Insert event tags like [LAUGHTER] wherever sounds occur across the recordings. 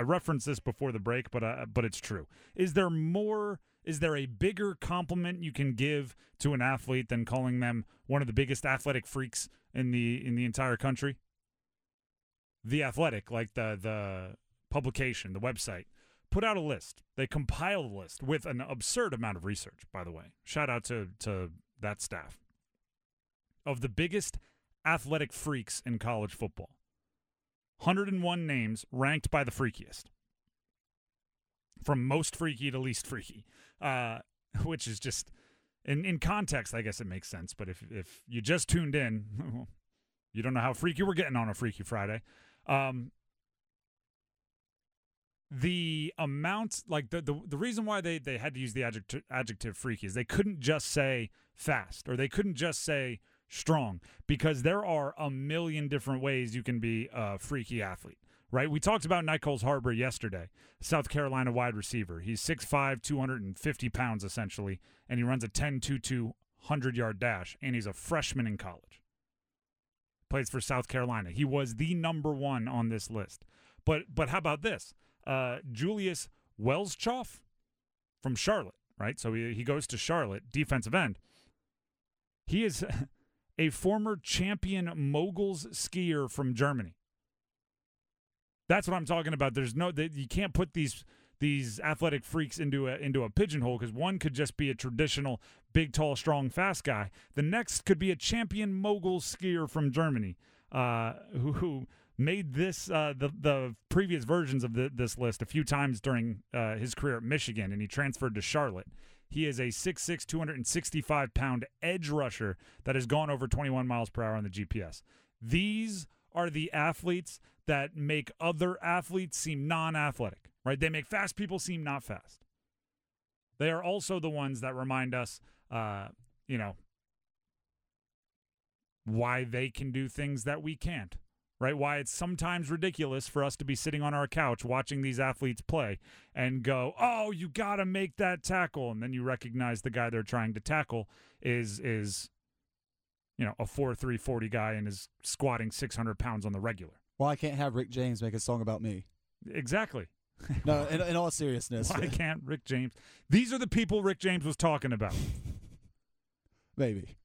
I referenced this before the break, but uh, but it's true. Is there more? Is there a bigger compliment you can give to an athlete than calling them one of the biggest athletic freaks in the in the entire country? The Athletic, like the the publication, the website, put out a list. They compiled a list with an absurd amount of research, by the way. Shout out to to that staff. Of the biggest athletic freaks in college football. 101 names ranked by the freakiest. From most freaky to least freaky. Uh, [LAUGHS] which is just in in context, I guess it makes sense. But if if you just tuned in, [LAUGHS] you don't know how freaky we're getting on a Freaky Friday. Um, the amount, like the, the the reason why they they had to use the adjective adjective freaky is they couldn't just say fast or they couldn't just say strong because there are a million different ways you can be a freaky athlete. Right, we talked about Nyckoles Harbor yesterday, South Carolina wide receiver. He's 6'5", 250 pounds essentially, and he runs a 10-2-2 100 yard dash, and he's a freshman in college plays for South Carolina. He was the number one on this list. But but how about this? Uh, Julius Welschof from Charlotte, right? So he, he goes to Charlotte, defensive end. He is [LAUGHS] a former champion moguls skier from Germany. That's what I'm talking about. There's no that you can't put these these athletic freaks into a into a pigeonhole because one could just be a traditional big, tall, strong, fast guy. The next could be a champion mogul skier from Germany uh, who, who made this uh, the the previous versions of the, this list a few times during uh, his career at Michigan, and he transferred to Charlotte. He is a 6'6", 265 pound edge rusher that has gone over 21 miles per hour on the GPS. These are the athletes that make other athletes seem non-athletic, right? They make fast people seem not fast. They are also the ones that remind us, uh, you know, why they can do things that we can't, right? Why it's sometimes ridiculous for us to be sitting on our couch watching these athletes play and go, "Oh, you got to make that tackle," and then you recognize the guy they're trying to tackle is is you know a four three forty guy and is squatting six hundred pounds on the regular. Well, I can't have Rick James make a song about me. Exactly. [LAUGHS] No, in, in all seriousness, Why can't Rick James? These are the people Rick James was talking about. [LAUGHS] maybe.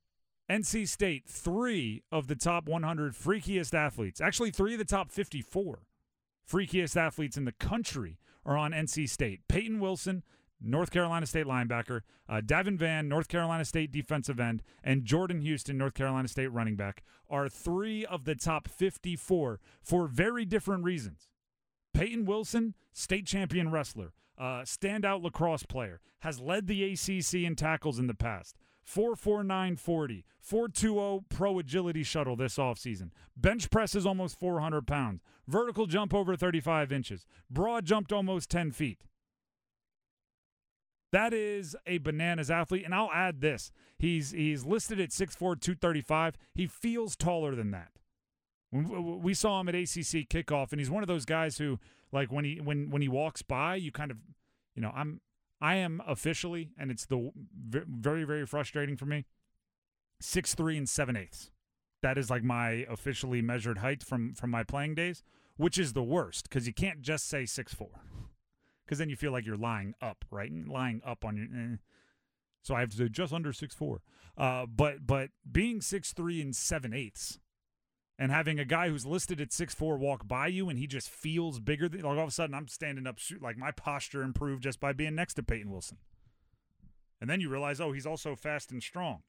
NC State, three of the top 100 freakiest athletes, actually, three of the top 54 freakiest athletes in the country are on NC State. Peyton Wilson, North Carolina State linebacker, uh, Davin Vann, North Carolina State defensive end, and Jordan Houston, North Carolina State running back, are three of the top 54 for very different reasons. Peyton Wilson, state champion wrestler, uh, standout lacrosse player, has led the ACC in tackles in the past. 44940, 420 pro agility shuttle this offseason. Bench press is almost 400 pounds. Vertical jump over 35 inches. Broad jumped almost 10 feet. That is a bananas athlete. And I'll add this. He's he's listed at 6'4, 235. He feels taller than that. We saw him at ACC kickoff, and he's one of those guys who, like, when he when when he walks by, you kind of, you know, I'm I am officially, and it's the very very frustrating for me. Six three and seven eighths. That is like my officially measured height from from my playing days, which is the worst because you can't just say six four, because then you feel like you're lying up, right? Lying up on your. Eh. So I have to say just under six four. Uh, but but being six three and seven eighths and having a guy who's listed at six four walk by you and he just feels bigger than like all of a sudden I'm standing up like my posture improved just by being next to Peyton Wilson. And then you realize, oh, he's also fast and strong.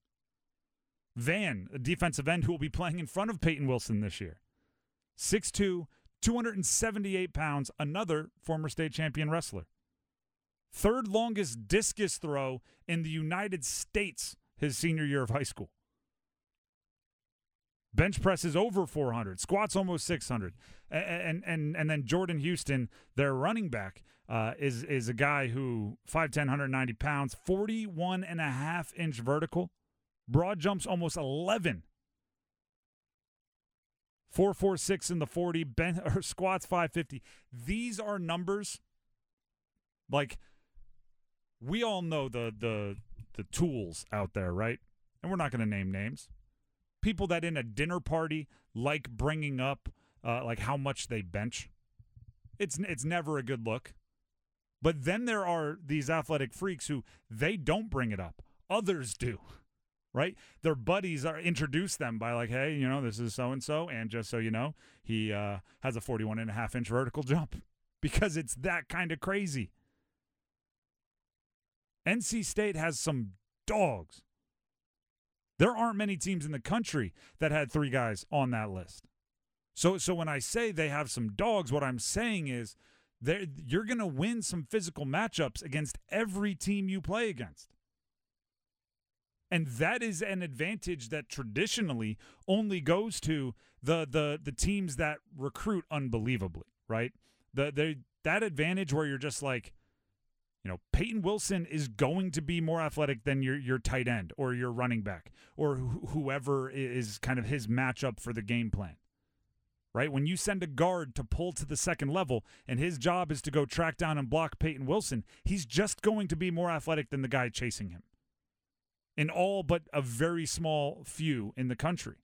Vann, a defensive end who will be playing in front of Peyton Wilson this year. 6'2, 278 pounds, another former state champion wrestler. Third longest discus throw in the United States his senior year of high school. Bench press is over 400. Squats almost 600. And and and then Jordan Houston, their running back, uh, is is a guy who 5'10", 190 pounds, 41 and a half inch vertical, broad jumps almost 11. 446 in the 40, ben, [LAUGHS] or squats 550. These are numbers like we all know the the the tools out there, right? And we're not going to name names people that in a dinner party like bringing up uh, like how much they bench. It's it's never a good look. But then there are these athletic freaks who they don't bring it up. Others do. Right? Their buddies are introduce them by like, hey, you know, this is so and so, and just so you know, he uh, has a 41 and a half inch vertical [LAUGHS] jump because it's that kind of crazy. NC State has some dogs. There aren't many teams in the country that had three guys on that list. So so when I say they have some dogs, what I'm saying is you're going to win some physical matchups against every team you play against. And that is an advantage that traditionally only goes to the the the teams that recruit unbelievably, right? The the that advantage where you're just like, you know, Peyton Wilson is going to be more athletic than your your tight end or your running back or wh- whoever is kind of his matchup for the game plan right? When you send a guard to pull to the second level and his job is to go track down and block Peyton Wilson, he's just going to be more athletic than the guy chasing him. In all but a very small few in the country.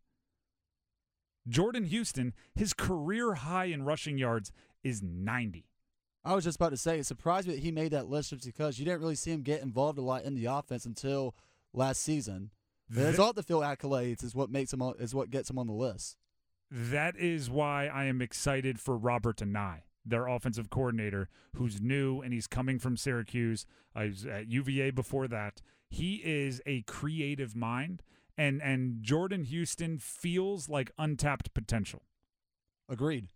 Jordan Houston, his career high in rushing yards is 90. I was just about to say, it surprised me that he made that list just because you didn't really see him get involved a lot in the offense until last season. His off the field accolades is what makes him is what gets him on the list that is why I am excited for Robert Anae, their offensive coordinator, who's new and he's coming from Syracuse. I was at UVA before that. He is a creative mind, and and Jordan Houston feels like untapped potential. Agreed.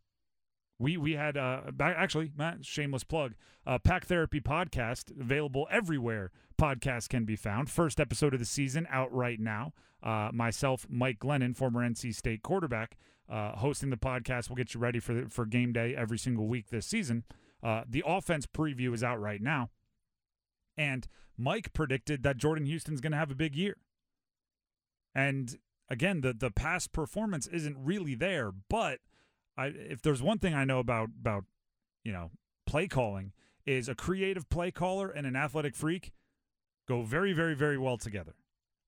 We we had uh actually Matt shameless plug uh, Pack Therapy podcast available everywhere podcasts can be found. First episode of the season out right now. Uh, myself, Mike Glennon, former NC State quarterback, uh, hosting the podcast. We'll get you ready for the, for game day every single week this season. Uh, the offense preview is out right now, and Mike predicted that Jordan Houston's going to have a big year. And again, the the past performance isn't really there, but I, if there's one thing I know about about you know play calling is a creative play caller and an athletic freak go very very very well together.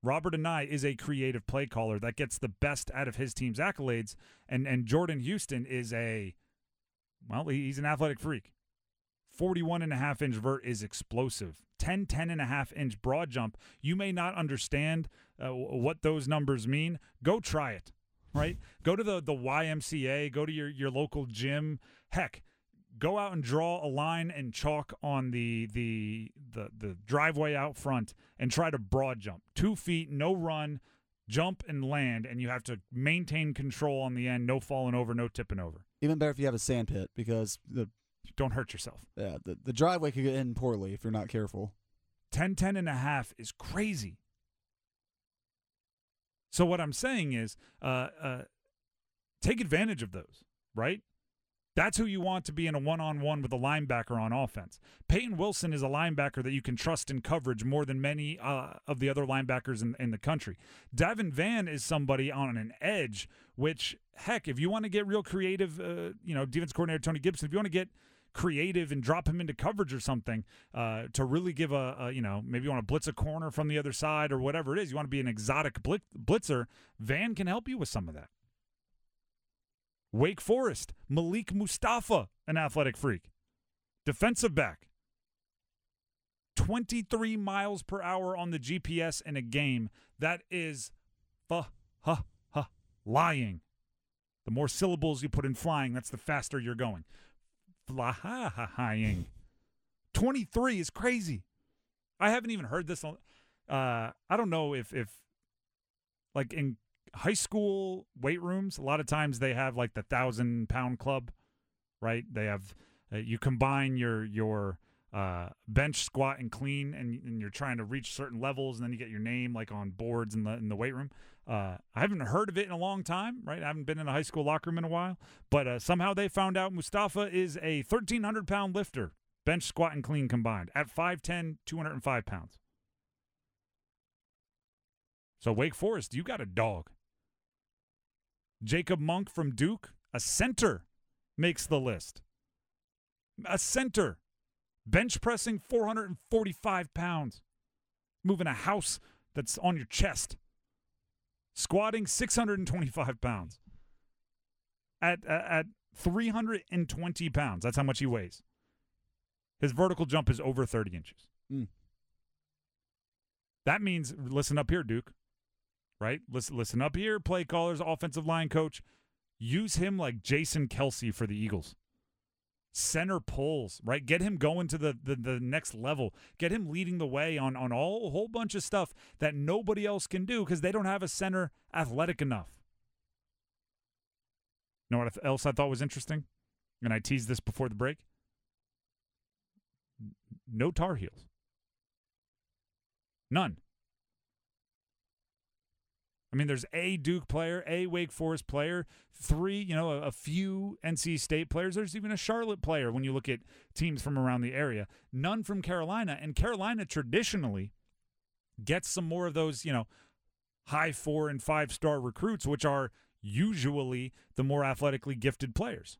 Robert Anae is a creative play caller that gets the best out of his team's accolades, and and Jordan Houston is a well, he's an athletic freak. 41 and a half inch vert is explosive. 10, 10 and a half inch broad jump. You may not understand uh, what those numbers mean. Go try it, right? go to the, the YMCA, go to your, your local gym. Heck, go out and draw a line and chalk on the the the the driveway out front and try to broad jump. Two feet no run jump and land and you have to maintain control on the end no falling over no tipping over. Even better if you have a sand pit because the don't hurt yourself. Yeah the, the driveway could get in poorly if you're not careful. 10 10 and a half is crazy so what i'm saying is uh, uh, take advantage of those right that's who you want to be in a one on one with a linebacker on offense. Peyton Wilson is a linebacker that you can trust in coverage more than many uh, of the other linebackers in, in the country. Davin Vann is somebody on an edge, which, heck, if you want to get real creative, uh, you know, defense coordinator Tony Gibson, if you want to get creative and drop him into coverage or something uh, to really give a, a, you know maybe you want to blitz a corner from the other side or whatever it is you want to be an exotic blitzer Vann can help you with some of that Wake Forest, Malik Mustapha, an athletic freak. Defensive back. 23 miles per hour on the GPS in a game. That is fuh, huh, huh, lying. The more syllables you put in flying, that's the faster you're going. Flying. 23 is crazy. I haven't even heard this. Uh, I don't know if, if like in high school weight rooms, a lot of times they have like the thousand pound club, right? They have uh, you combine your your uh, bench, squat, and clean, and, and you're trying to reach certain levels, and then you get your name like on boards in the in the weight room. Uh, I haven't heard of it in a long time, right? I haven't been in a high school locker room in a while, but uh, somehow they found out Mustapha is a 1,300 pound lifter, bench, squat, and clean combined at 5'10", 205 pounds. So Wake Forest, you got a dog. Jacob Monk from Duke, a center, makes the list. A center, bench pressing 445 pounds, moving a house that's on your chest, squatting 625 pounds. At, at 320 pounds. That's how much he weighs. His vertical jump is over 30 inches. Mm. That means, listen up here, Duke, right? Listen, listen up here, play callers, offensive line coach. Use him like Jason Kelce for the Eagles. Center pulls, right? Get him going to the, the, the next level. Get him leading the way on, on all, a whole bunch of stuff that nobody else can do because they don't have a center athletic enough. You know what else I thought was interesting? And I teased this before the break. No Tar Heels. None. I mean, there's a Duke player, a Wake Forest player, three, you know, a, a, few NC State players. There's even a Charlotte player when you look at teams from around the area. None from Carolina. And Carolina traditionally gets some more of those, you know, high four and five star recruits, which are usually the more athletically gifted players.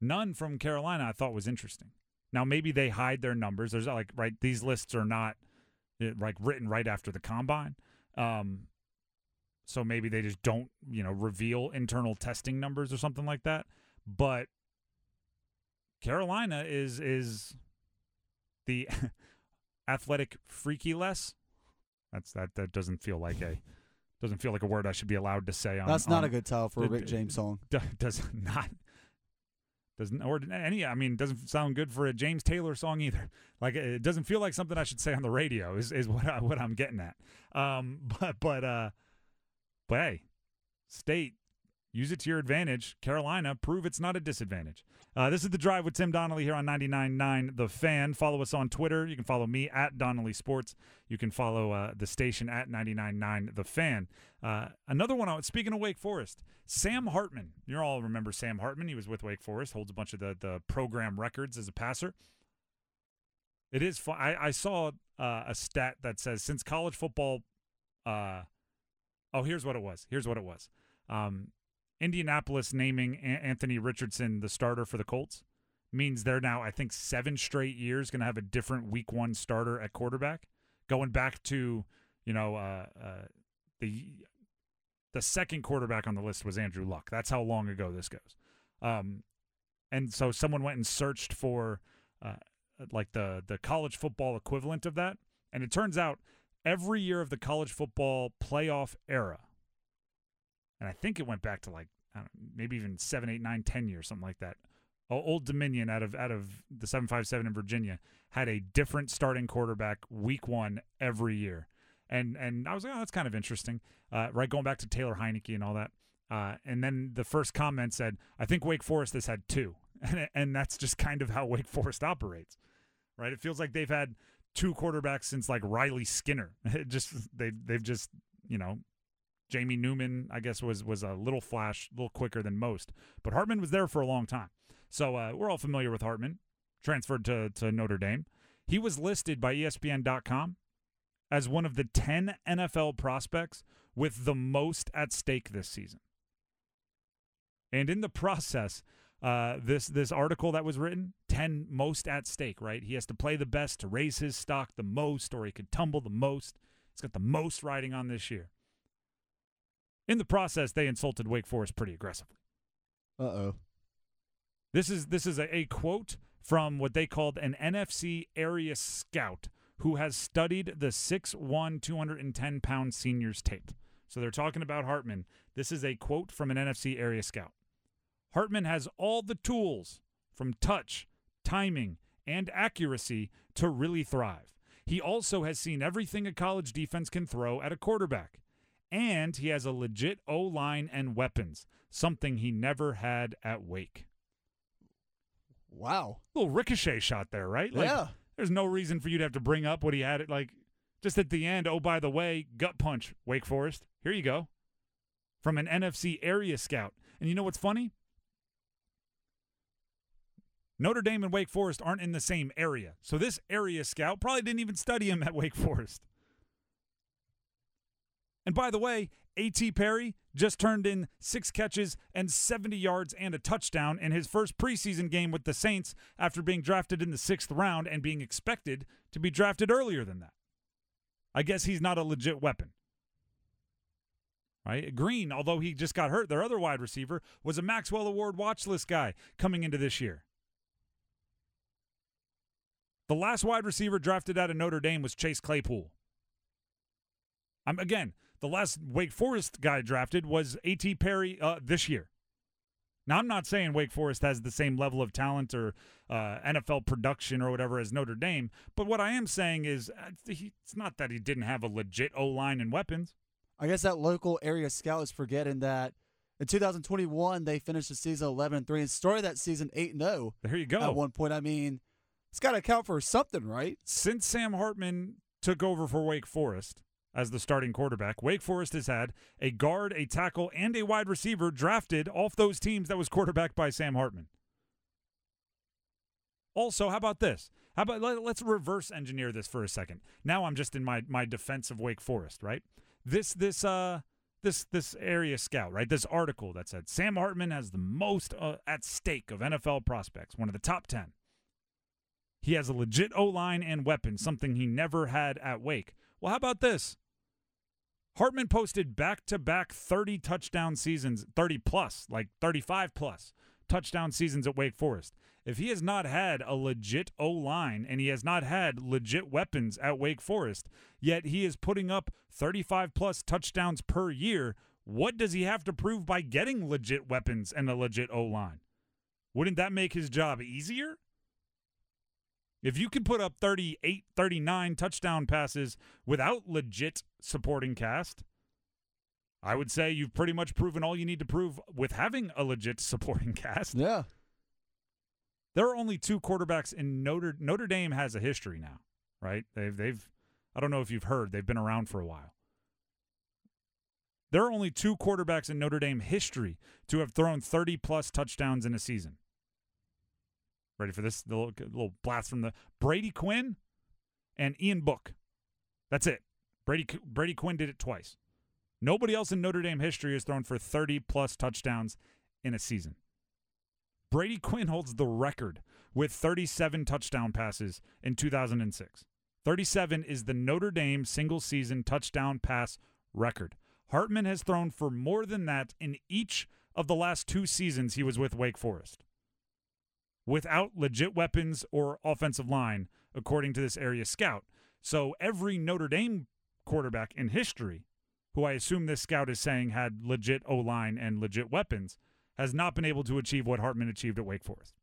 None from Carolina I thought was interesting. Now maybe they hide their numbers. There's like right these lists are not eh, like written right after the combine. Um, so maybe they just don't, you know, reveal internal testing numbers or something like that. But Carolina is is the [LAUGHS] athletic freaky less. That's that that doesn't feel like a doesn't feel like a word I should be allowed to say on. That's not on, a good title for a Rick James song. Does [LAUGHS] not doesn't or any I mean doesn't sound good for a James Taylor song either. [LAUGHS] Like it doesn't feel like something I should say on the radio is is [LAUGHS] what I, what I'm getting at. Um, [LAUGHS] but but uh, but hey, State use it to your advantage. Carolina prove it's not a disadvantage. Uh, this is the drive with Tim Donnelly here on 99.9 The Fan. Follow us on Twitter. You can follow me at Donnelly Sports. You can follow uh, the station at 99.9 The Fan. Uh, another one, out, speaking of Wake Forest, Sam Hartman. You all remember Sam Hartman. He was with Wake Forest, holds a bunch of the, the program records as a passer. It is fun. I, I saw uh, a stat that says since college football, uh, oh, here's what it was. Here's what it was. Um, Indianapolis naming Anthony Richardson the starter for the Colts means they're now, I think, seven straight years going to have a different Week One starter at quarterback. Going back to, you know, uh, uh, the the second quarterback on the list was Andrew Luck. That's how long ago this goes. Um, and so someone went and searched for uh, like the the college football equivalent of that, and it turns out every year of the college football playoff era and I think it went back to like maybe even seven, eight, nine, ten years, something like that. Old Dominion out of out of the seven five seven in Virginia had a different starting quarterback week one every year, and and I was like, oh, that's kind of interesting, uh, right? Going back to Taylor Heinicke and all that, uh, and then the first comment said, I think Wake Forest has had two, [LAUGHS] and and that's just kind of how Wake Forest operates, right? It feels like they've had two quarterbacks since like Riley Skinner. [LAUGHS] Just they they've just you know Jamie Newman, I guess, was was a little flash, a little quicker than most. But Hartman was there for a long time. So uh, we're all familiar with Hartman, transferred to, to Notre Dame. He was listed by ESPN.com as one of the 10 NFL prospects with the most at stake this season. And in the process, uh, this this article that was written, 10 most at stake, right? He has to play the best to raise his stock the most, or he could tumble the most. He's got the most riding on this year. In the process, they insulted Wake Forest pretty aggressively. Uh oh. This is this is a, a quote from what they called an NFC area scout who has studied the 6'1", 210 pound seniors tape. So they're talking about Hartman. This is a quote from an NFC area scout. Hartman has all the tools from touch, timing, and accuracy to really thrive. He also has seen everything a college defense can throw at a quarterback and he has a legit O line and weapons, something he never had at Wake. Wow. Little ricochet shot there, right? Like, yeah. There's no reason for you to have to bring up what he had it like just at the end. Oh, by the way, gut punch, Wake Forest. Here you go. From an NFC area scout. And you know what's funny? Notre Dame and Wake Forest aren't in the same area. So this area scout probably didn't even study him at Wake Forest. And by the way, A.T. Perry just turned in six catches and 70 yards and a touchdown in his first preseason game with the Saints after being drafted in the sixth round and being expected to be drafted earlier than that. I guess he's not a legit weapon. Right? Green, although he just got hurt, their other wide receiver was a Maxwell Award watch list guy coming into this year. The last wide receiver drafted out of Notre Dame was Chase Claypool. I'm again, the last Wake Forest guy drafted was A.T. Perry uh, this year. Now, I'm not saying Wake Forest has the same level of talent or uh, NFL production or whatever as Notre Dame, but what I am saying is uh, it's not that he didn't have a legit O line and weapons. I guess that local area scout is forgetting that in 2021 they finished the season 11 and 3 and started that season 8 and 0. There you go. At one point, I mean, it's got to count for something, right? Since Sam Hartman took over for Wake Forest, as the starting quarterback. Wake Forest has had a guard, a tackle, and a wide receiver drafted off those teams that was quarterbacked by Sam Hartman. Also, how about this? How about let, us reverse engineer this for a second. Now I'm just in my my defense of Wake Forest, right? This this uh this this area scout, right? This article that said Sam Hartman has the most uh, at stake of NFL prospects, one of the top 10. He has a legit O line and weapon, something he never had at Wake. Well, how about this? Hartman posted back to back 30 touchdown seasons, 30 plus, like 35 plus touchdown seasons at Wake Forest. If he has not had a legit O line and he has not had legit weapons at Wake Forest, yet he is putting up 35 plus touchdowns per year, what does he have to prove by getting legit weapons and a legit O line? Wouldn't that make his job easier? If you can put up 38, 39 touchdown passes without legit supporting cast, I would say you've pretty much proven all you need to prove with having a legit [LAUGHS] supporting cast. Yeah. There are only two quarterbacks in Notre Notre Dame has a history now, right? They've they've I don't know if you've heard, they've been around for a while. There are only two quarterbacks in Notre Dame history to have thrown 30 plus touchdowns in a season. Ready for this? The little, little blast from the Brady Quinn and Ian Book. That's it. Brady Brady Quinn did it twice. Nobody else in Notre Dame history has thrown for 30 plus touchdowns in a season. Brady Quinn holds the record with 37 touchdown passes in 2006. 37 is the Notre Dame single season touchdown pass record. Hartman has thrown for more than that in each of the last two seasons he was with Wake Forest without legit weapons or offensive line, according to this area scout. So every Notre Dame quarterback in history, who I assume this scout is saying had legit O line and legit weapons, has not been able to achieve what Hartman achieved at Wake Forest.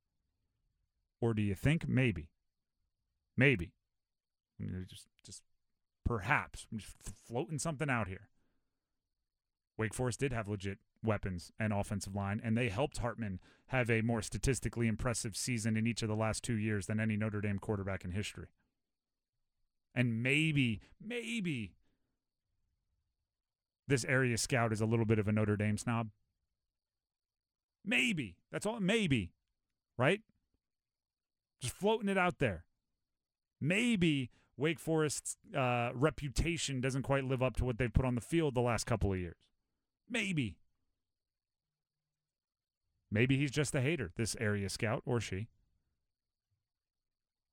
Or do you think maybe? Maybe. Just, just perhaps. I'm just floating something out here. Wake Forest did have legit weapons and offensive line, and they helped Hartman have a more statistically impressive season in each of the last two years than any Notre Dame quarterback in history. And maybe, maybe this area scout is a little bit of a Notre Dame snob. Maybe. That's all. Maybe. Right? Just floating it out there. Maybe Wake Forest's uh, reputation doesn't quite live up to what they've put on the field the last couple of years. Maybe. Maybe he's just a hater, this area scout, or she.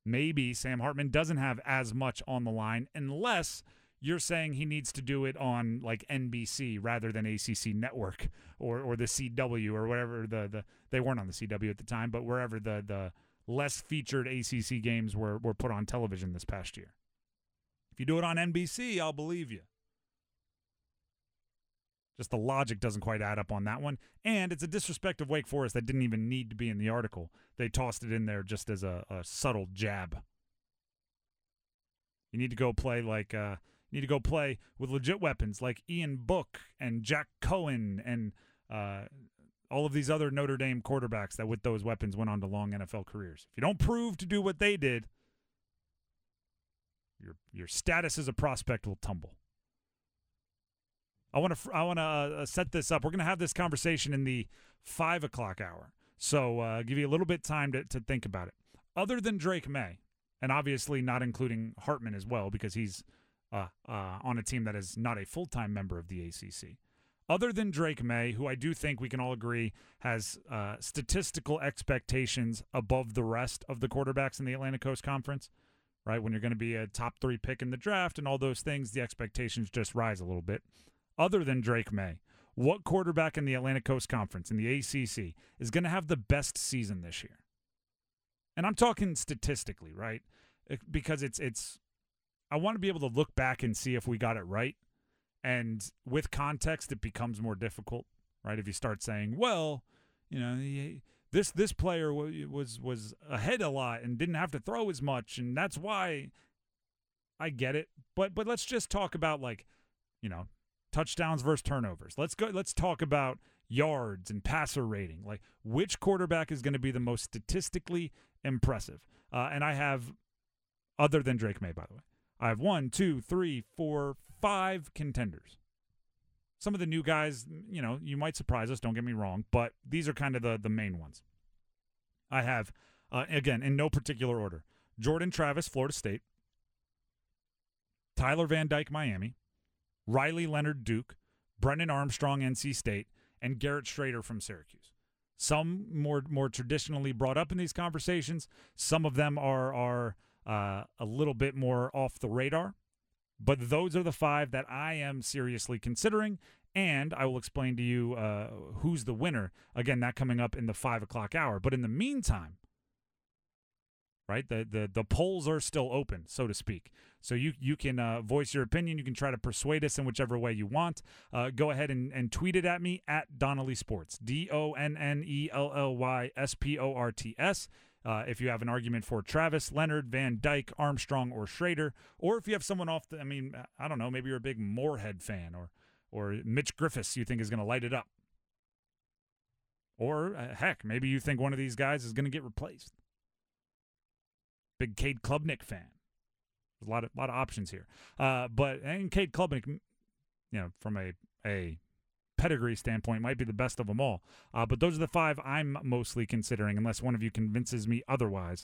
Maybe Sam Hartman doesn't have as much on the line unless you're saying he needs to do it on like NBC rather than ACC Network or or the CW or whatever the the they weren't on the CW at the time, but wherever the the less featured ACC games were were put on television this past year. If you do it on NBC, I'll believe you. Just the logic doesn't quite add up on that one. And it's a disrespect of Wake Forest that didn't even need to be in the article. They tossed it in there just as a, a subtle jab. You need to go play like uh, you need to go play with legit weapons like Ian Book and Jack Coan and uh, all of these other Notre Dame quarterbacks that with those weapons went on to long NFL careers. If you don't prove to do what they did, your your status as a prospect will tumble. I want to I want to uh, set this up. We're going to have this conversation in the five o'clock hour, so uh, give you a little bit time to to think about it. Other than Drake Maye, and obviously not including Hartman as well, because he's uh, uh, on a team that is not a full time member of the ACC. Other than Drake Maye, who I do think we can all agree has uh, statistical expectations above the rest of the quarterbacks in the Atlantic Coast Conference, right? When you're going to be a top three pick in the draft and all those things, the expectations just rise a little bit. Other than Drake Maye, what quarterback in the Atlantic Coast Conference in the ACC is going to have the best season this year? And I'm talking statistically, right? Because it's it's I want to be able to look back and see if we got it right. And with context it becomes more difficult, right? If you start saying, "Well, you know, this this player was was ahead a lot and didn't have to throw as much and that's why I get it. But but let's just talk about like, you know, touchdowns versus turnovers. Let's go let's talk about yards and passer rating. Like which quarterback is going to be the most statistically impressive? Uh, and I have other than Drake Maye, by the way. I have one, two, three, four, five contenders. Some of the new guys, you know, you might surprise us. Don't get me wrong, but these are kind of the the main ones. I have, uh, again, in no particular order: Jordan Travis, Florida State; Tyler Van Dyke, Miami; Riley Leonard, Duke; Brennan Armstrong, NC State; and Garrett Shrader from Syracuse. Some more more traditionally brought up in these conversations. Some of them are are uh, a little bit more off the radar. But those are the five that I am seriously considering, and I will explain to you uh, who's the winner. Again, that coming up in the five o'clock hour. But in the meantime, right, the the the polls are still open, so to speak. So you you can uh, voice your opinion. You can try to persuade us in whichever way you want. Uh, go ahead and, and tweet it at me at Donnelly Sports. D O N N E L L Y S P O R T S. Uh, if you have an argument for Travis, Leonard, Van Dyke, Armstrong, or Shrader, or if you have someone off the, I mean, I don't know, maybe you're a big Moorhead fan or or Mitch Griffis you think is going to light it up. Or uh, heck, maybe you think one of these guys is going to get replaced. Big Cade Klubnik fan. There's a lot of lot of options here. Uh, but and Cade Klubnik, you know, from a a pedigree standpoint might be the best of them all. Uh, but those are the five I'm mostly considering, unless one of you convinces me otherwise.